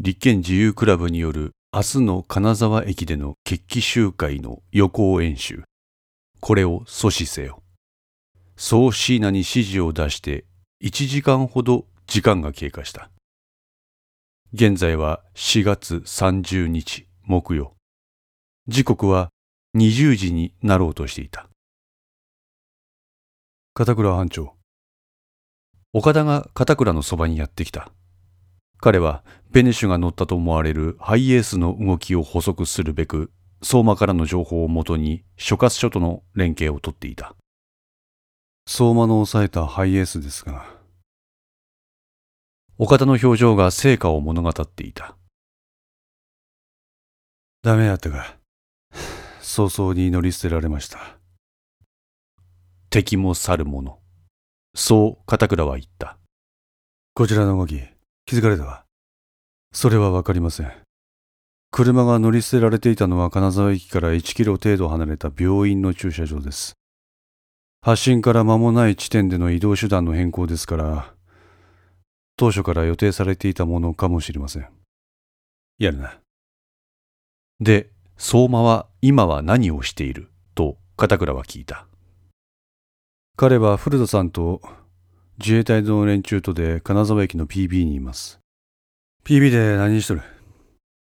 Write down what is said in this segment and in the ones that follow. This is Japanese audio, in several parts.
立憲自由クラブによる明日の金沢駅での決起集会の予行演習。これを阻止せよ。そう椎名に指示を出して1時間ほど時間が経過した。現在は4月30日木曜。時刻は20時になろうとしていた。片倉班長。岡田が片倉のそばにやってきた。彼はベネシュが乗ったと思われるハイエースの動きを補足するべく、相馬からの情報をもとに諸葛書との連携をとっていた。相馬の抑えたハイエースですが。岡田の表情が成果を物語っていた。ダメやったか。早々に乗り捨てられました。敵も去る者。そう片倉は言った。こちらの動き、気づかれたわ。それはわかりません。車が乗り捨てられていたのは金沢駅から1キロ程度離れた病院の駐車場です。発進から間もない地点での移動手段の変更ですから、当初から予定されていたものかもしれません。やるな。で、相馬は今は何をしていると片倉は聞いた。彼は古田さんと自衛隊の連中とで金沢駅の PB にいます。PB で何しとる？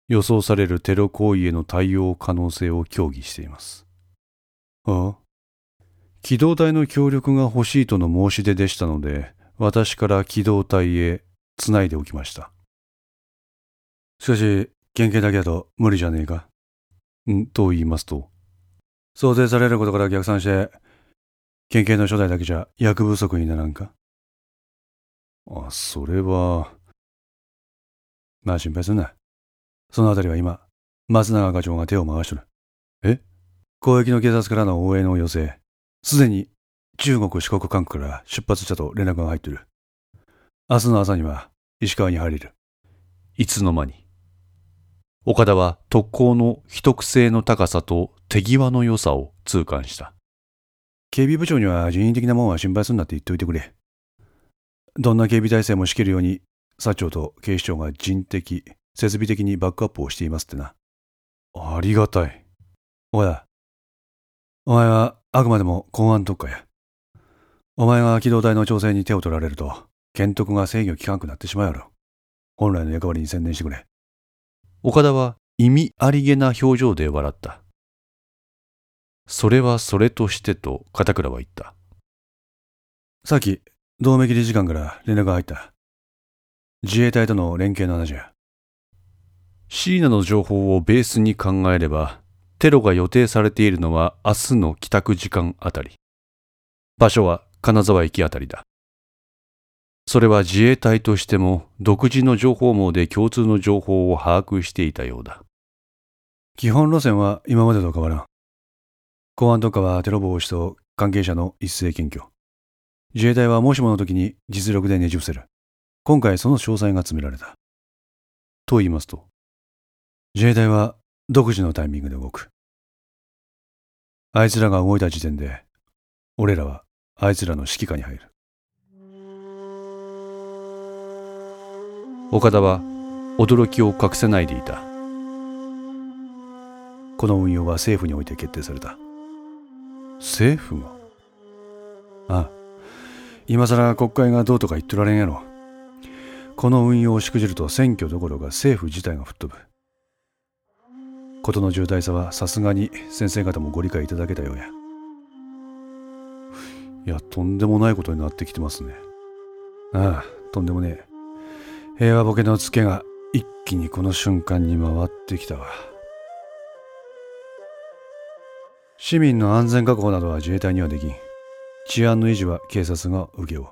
予想されるテロ行為への対応可能性を協議しています。あ？あ機動隊の協力が欲しいとの申し出でしたので、私から機動隊へつないでおきました。しかし、県警だけだと無理じゃねえか？ん？と言いますと、想定されることから逆算して、県警の初代だけじゃ役不足にならんか？あ、それは。まあ心配すんな。そのあたりは今、松永課長が手を回しとる。え？公益の警察からの応援を要請。すでに中国四国管区から出発したと連絡が入っている。明日の朝には石川に入れる。いつの間に。岡田は特攻の秘匿性の高さと手際の良さを痛感した。警備部長には人員的なもんは心配すんなって言っておいてくれ。どんな警備体制も仕切るように、佐長と警視庁が人的、設備的にバックアップをしていますってな。ありがたい。おや、お前はあくまでも公安特化や。お前が機動隊の調整に手を取られると、監督が制御効かなくなってしまうやろ。本来の役割に専念してくれ。岡田は意味ありげな表情で笑った。それはそれとしてと片倉は言った。さっき、同盟理事官から連絡が入った。自衛隊との連携の話や。椎名の情報をベースに考えれば、テロが予定されているのは明日の帰宅時間あたり。場所は金沢駅あたりだ。それは自衛隊としても独自の情報網で共通の情報を把握していたようだ。基本路線は今までと変わらん。公安特化はテロ防止と関係者の一斉検挙。自衛隊はもしもの時に実力でねじ伏せる。今回その詳細が詰められた。と言いますと、自衛隊は独自のタイミングで動く。あいつらが動いた時点で、俺らはあいつらの指揮下に入る。岡田は驚きを隠せないでいた。この運用は政府において決定された。政府が？ああ。今更国会がどうとか言ってられんやろ。この運用をしくじると選挙どころか政府自体が吹っ飛ぶ。事の重大さはさすがに先生方もご理解いただけたようや。いや、とんでもないことになってきてますね。ああ、とんでもねえ。平和ボケのツケが一気にこの瞬間に回ってきたわ。市民の安全確保などは自衛隊にはできん。治安の維持は警察が請け負う。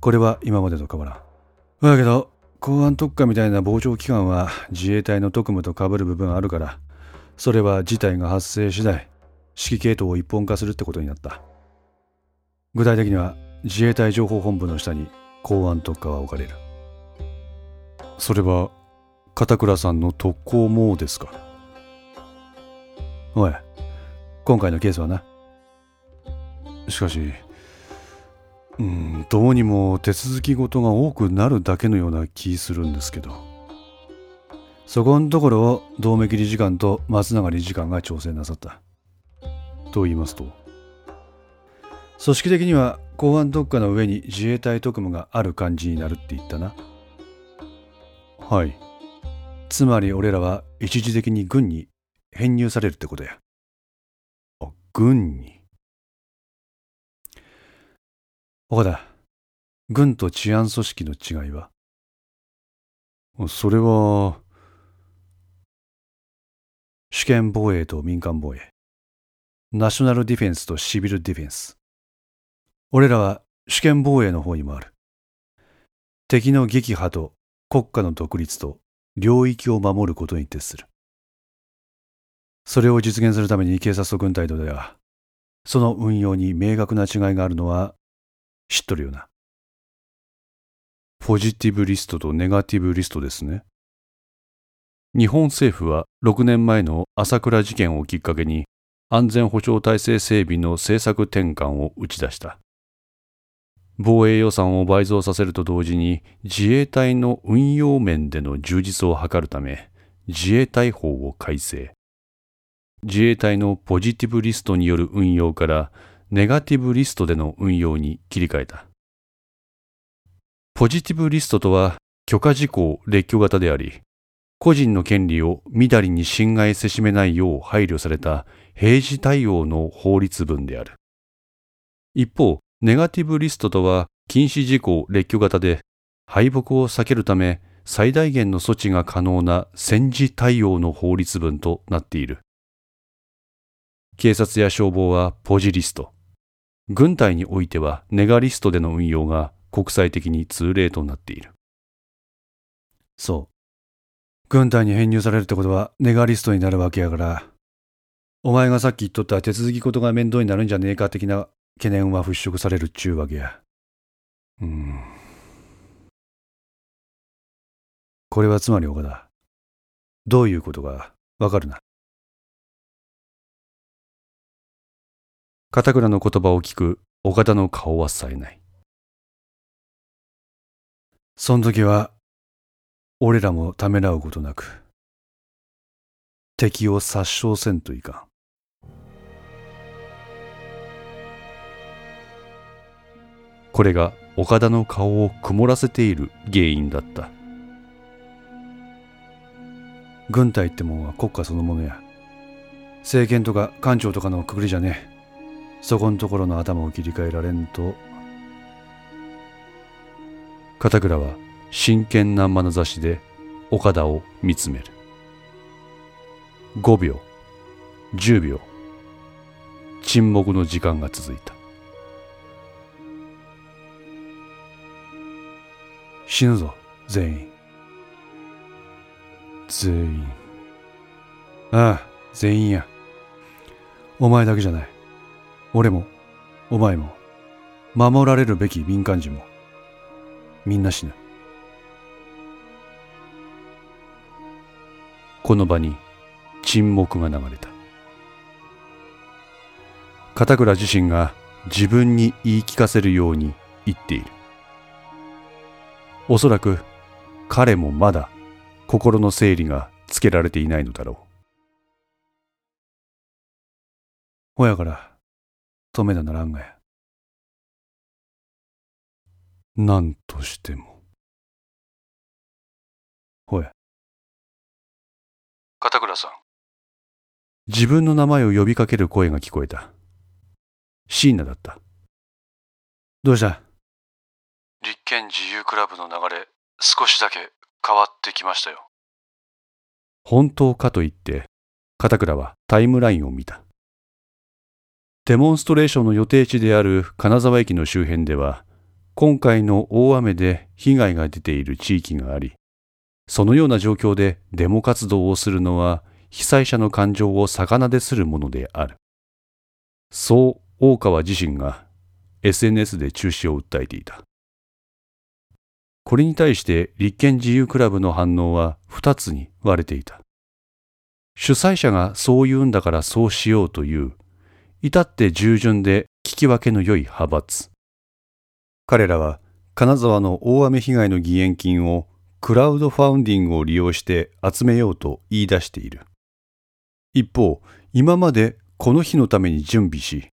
これは今までと変わらん。だけど、公安特化みたいな傍聴機関は自衛隊の特務と被る部分あるから、それは事態が発生次第、指揮系統を一本化するってことになった。具体的には自衛隊情報本部の下に公安特化は置かれる。それは片倉さんの特攻もですか？おい、今回のケースはな。しかし、うん、どうにも手続き事が多くなるだけのような気するんですけど。そこのところを道明理事官と松永理事官が調整なさった。と言いますと組織的には公安特化の上に自衛隊特務がある感じになるって言ったな。はい。つまり俺らは一時的に軍に編入されるってことや。あ、軍に？岡田、軍と治安組織の違いは？それは、主権防衛と民間防衛。ナショナルディフェンスとシビルディフェンス。俺らは主権防衛の方にもある。敵の撃破と国家の独立と領域を守ることに徹する。それを実現するために警察と軍隊とでは、その運用に明確な違いがあるのは知っとるよな。ポジティブリストとネガティブリストですね。日本政府は6年前の朝倉事件をきっかけに安全保障体制整備の政策転換を打ち出した。防衛予算を倍増させると同時に自衛隊の運用面での充実を図るため自衛隊法を改正。自衛隊のポジティブリストによる運用からネガティブリストでの運用に切り替えた。ポジティブリストとは許可事項列挙型であり、個人の権利をみだりに侵害せしめないよう配慮された平時対応の法律文である。一方、ネガティブリストとは禁止事項列挙型で敗北を避けるため最大限の措置が可能な戦時対応の法律文となっている。警察や消防はポジリスト。軍隊においてはネガリストでの運用が国際的に通例となっている。そう。軍隊に編入されるってことはネガリストになるわけやから、お前がさっき言っとった手続きことが面倒になるんじゃねえか的な懸念は払拭されるっちゅうわけや。うん。これはつまり岡田。どういうことかわかるな？片倉の言葉を聞く岡田の顔は冴えない。そん時は、俺らもためらうことなく、敵を殺傷せんといかん。これが岡田の顔を曇らせている原因だった軍隊ってもんは国家そのものや政権とか官庁とかのくくりじゃねえそこんところの頭を切り替えられんと片倉は真剣な眼差しで岡田を見つめる5秒10秒沈黙の時間が続いた死ぬぞ、全員。全員。ああ、全員や。お前だけじゃない。俺も、お前も、守られるべき民間人も、みんな死ぬ。この場に沈黙が流れた。片倉自身が自分に言い聞かせるように言っている。おそらく彼もまだ心の整理がつけられていないのだろう。ほやから、止めなならんがや。何としても。ほや。片倉さん。自分の名前を呼びかける声が聞こえた。椎名だった。どうした？立憲自由クラブの流れ、少しだけ変わってきましたよ。本当かと言って、片倉はタイムラインを見た。デモンストレーションの予定地である金沢駅の周辺では、今回の大雨で被害が出ている地域があり、そのような状況でデモ活動をするのは被災者の感情を逆なでするものである。そう大川自身が SNS で中止を訴えていた。これに対して立憲自由クラブの反応は二つに割れていた。主催者がそう言うんだからそうしようという、至って従順で聞き分けの良い派閥。彼らは金沢の大雨被害の義援金をクラウドファウンディングを利用して集めようと言い出している。一方、今までこの日のために準備し、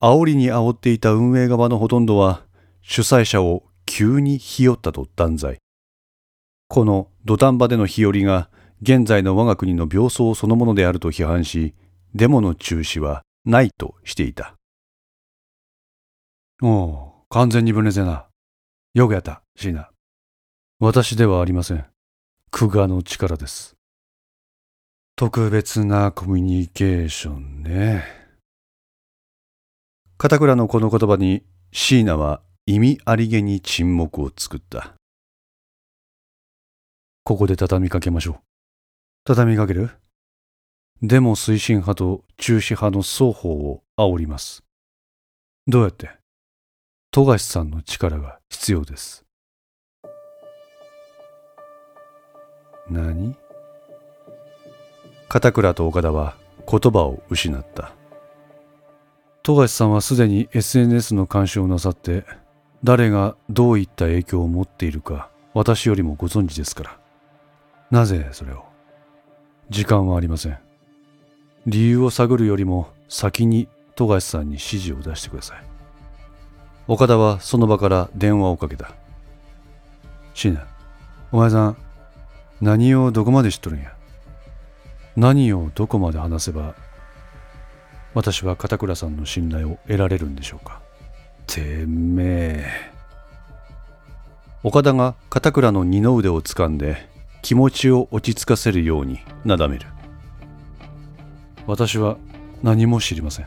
煽りに煽っていた運営側のほとんどは、主催者を急に日和ったと断罪。この土壇場での日和が現在の我が国の病巣そのものであると批判し、デモの中止はないとしていた。おお、完全に分裂やな。よくやった、シーナ。私ではありません。久我の力です。特別なコミュニケーションね。片倉のこの言葉に椎名は意味ありげに沈黙を作った。ここで畳みかけましょう。畳みかける？デモ推進派と中止派の双方を煽ります。どうやって？富樫さんの力が必要です。何？片倉と岡田は言葉を失った。富樫さんはすでに SNS の監視をなさって、誰がどういった影響を持っているか私よりもご存知ですから。なぜそれを？時間はありません。理由を探るよりも先に富樫さんに指示を出してください。岡田はその場から電話をかけた。椎名、お前さん、何をどこまで知っとるんや？何をどこまで話せば私は片倉さんの信頼を得られるんでしょうか？てめえ岡田が片倉の二の腕を掴んで気持ちを落ち着かせるようになだめる私は何も知りません。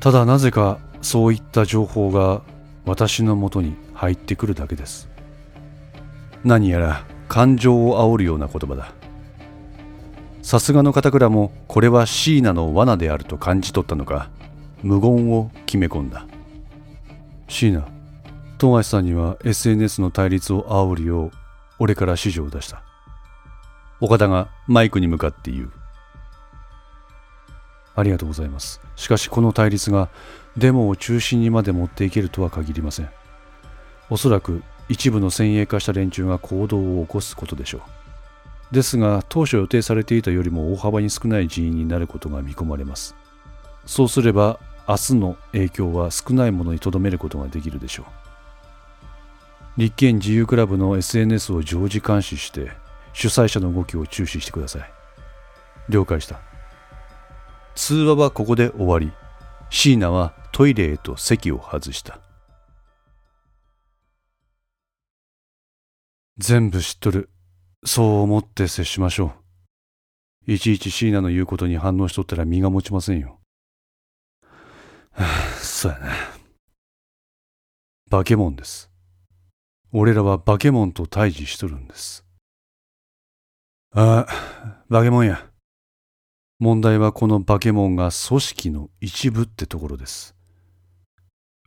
ただなぜかそういった情報が私のもとに入ってくるだけです。何やら感情を煽るような言葉だ。さすがの片倉もこれは椎名の罠であると感じ取ったのか無言を決め込んだ。椎名富樫さんには SNS の対立を煽るよう俺から指示を出した。岡田がマイクに向かって言う。ありがとうございます。しかしこの対立がデモを中心にまで持っていけるとは限りません。おそらく一部の先鋭化した連中が行動を起こすことでしょう。ですが当初予定されていたよりも大幅に少ない人員になることが見込まれます。そうすれば明日の影響は少ないものにとどめることができるでしょう。立憲自由クラブの SNS を常時監視して主催者の動きを注視してください。了解した。通話はここで終わり椎名はトイレへと席を外した全部知っとるそう思って接しましょう。いちいち椎名の言うことに反応しとったら身が持ちませんよ。はあ、そうやな。化け物です。俺らは化け物と対峙しとるんです。ああ、化け物や。問題はこの化け物が組織の一部ってところです。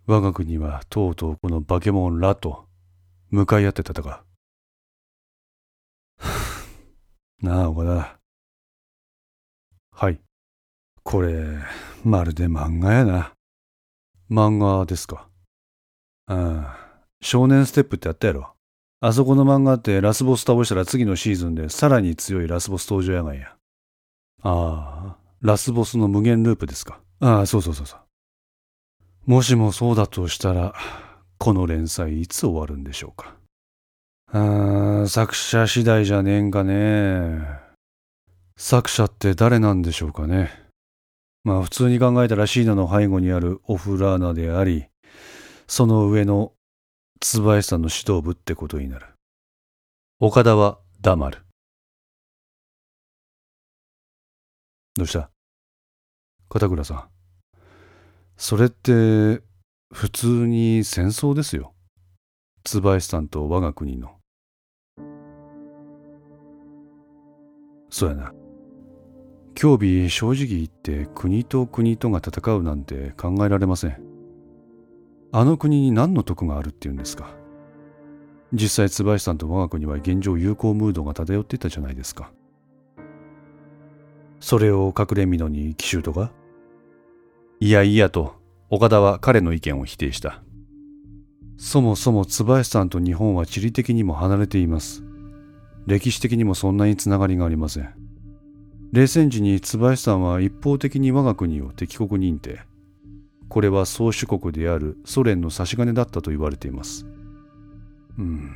我が国はとうとうこの化け物らと向かい合って戦う。なあ、岡田。はい。これ、まるで漫画やな。漫画ですか。ああ、少年ステップってあったやろ。あそこの漫画ってラスボス倒したら次のシーズンでさらに強いラスボス登場やがんや。ああ、ラスボスの無限ループですか？ああ、そうそうそうそう。もしもそうだとしたら、この連載いつ終わるんでしょうか？あー作者次第じゃねえんかね。作者って誰なんでしょうかね。まあ普通に考えたらシーナの背後にあるオフラーナであり、その上の椿さんの指導部ってことになる。岡田は黙る。どうした？片倉さん。それって普通に戦争ですよ。椿さんと我が国の。そうやな。今日日正直言って国と国とが戦うなんて考えられません。あの国に何の得があるっていうんですか？実際椿さんと我が国は現状友好ムードが漂っていたじゃないですか。それを隠れみのに奇襲とか？いやいやと岡田は彼の意見を否定した。そもそも椿さんと日本は地理的にも離れています。歴史的にもそんなにつながりがありません。冷戦時に椿さんは一方的に我が国を敵国認定。これは宗主国であるソ連の差し金だったと言われています。うん。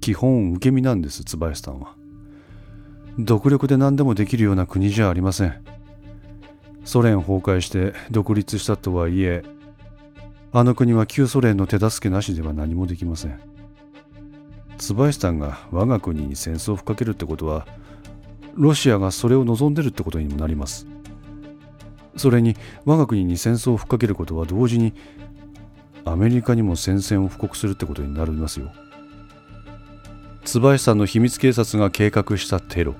基本受け身なんです、椿さんは。独力で何でもできるような国じゃありません。ソ連崩壊して独立したとはいえ、あの国は旧ソ連の手助けなしでは何もできません。椿さんが我が国に戦争を吹っかけるってことは、ロシアがそれを望んでるってことにもなります。それに我が国に戦争を吹っかけることは同時にアメリカにも戦線を布告するってことになりますよ。椿さんの秘密警察が計画したテロ。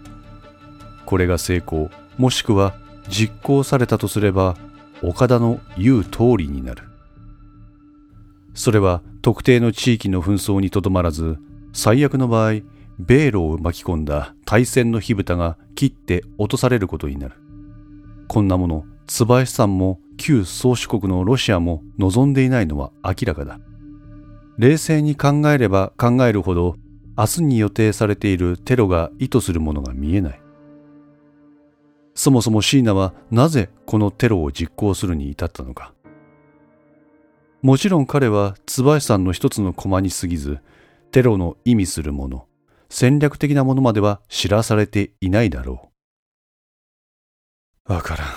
これが成功、もしくは実行されたとすれば、岡田の言う通りになる。それは特定の地域の紛争にとどまらず、最悪の場合、米ロを巻き込んだ大戦の火蓋が切って落とされることになる。こんなもの、椿さんも旧宗主国のロシアも望んでいないのは明らかだ。冷静に考えれば考えるほど、明日に予定されているテロが意図するものが見えない。そもそも椎名はなぜこのテロを実行するに至ったのか。もちろん彼は椿さんの一つの駒に過ぎず、テロの意味するもの、戦略的なものまでは知らされていないだろう。わからん。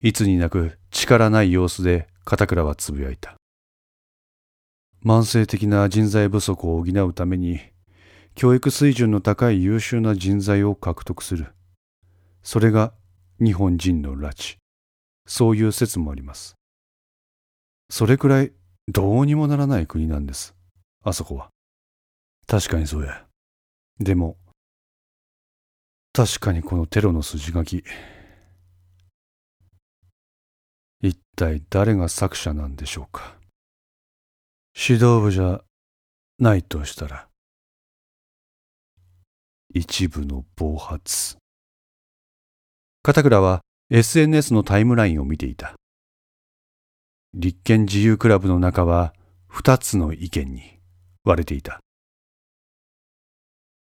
いつになく力ない様子で片倉はつぶやいた。慢性的な人材不足を補うために、教育水準の高い優秀な人材を獲得する。それが日本人の拉致。そういう説もあります。それくらいどうにもならない国なんです。あそこは。確かにそうや。でも、確かにこのテロの筋書き。一体誰が作者なんでしょうか。指導部じゃないとしたら、一部の暴発。片倉は SNS のタイムラインを見ていた。立憲自由クラブの中は二つの意見に割れていた。